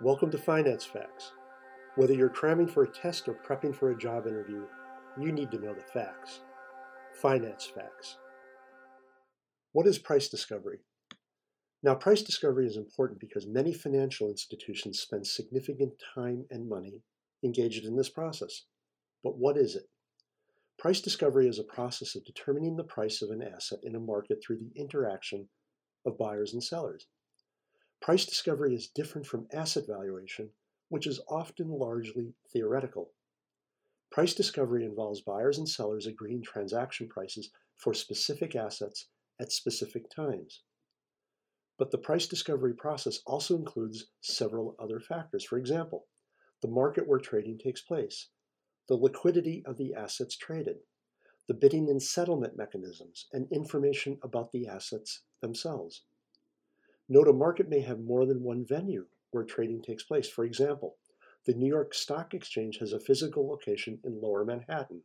Welcome to Finance Facts. Whether you're cramming for a test or prepping for a job interview, you need to know the facts. Finance Facts. What is price discovery? Now, price discovery is important because many financial institutions spend significant time and money engaged in this process. But what is it? Price discovery is a process of determining the price of an asset in a market through the interaction of buyers and sellers. Price discovery is different from asset valuation, which is often largely theoretical. Price discovery involves buyers and sellers agreeing transaction prices for specific assets at specific times. But the price discovery process also includes several other factors. For example, the market where trading takes place, the liquidity of the assets traded, the bidding and settlement mechanisms, and information about the assets themselves. Note a market may have more than one venue where trading takes place. For example, the New York Stock Exchange has a physical location in lower Manhattan,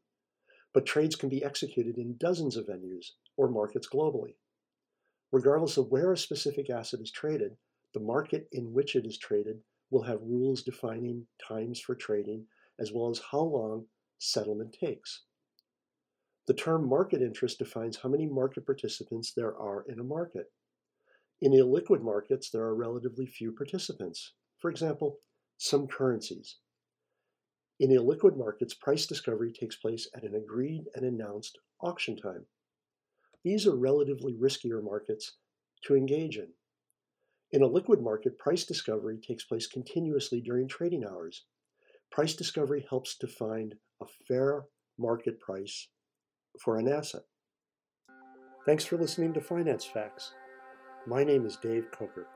but trades can be executed in dozens of venues or markets globally. Regardless of where a specific asset is traded, the market in which it is traded will have rules defining times for trading as well as how long settlement takes. The term market interest defines how many market participants there are in a market. In illiquid markets, there are relatively few participants. For example, some currencies. In illiquid markets, price discovery takes place at an agreed and announced auction time. These are relatively riskier markets to engage in. In a liquid market, price discovery takes place continuously during trading hours. Price discovery helps to find a fair market price for an asset. Thanks for listening to Finance Facts. My name is Dave Coker.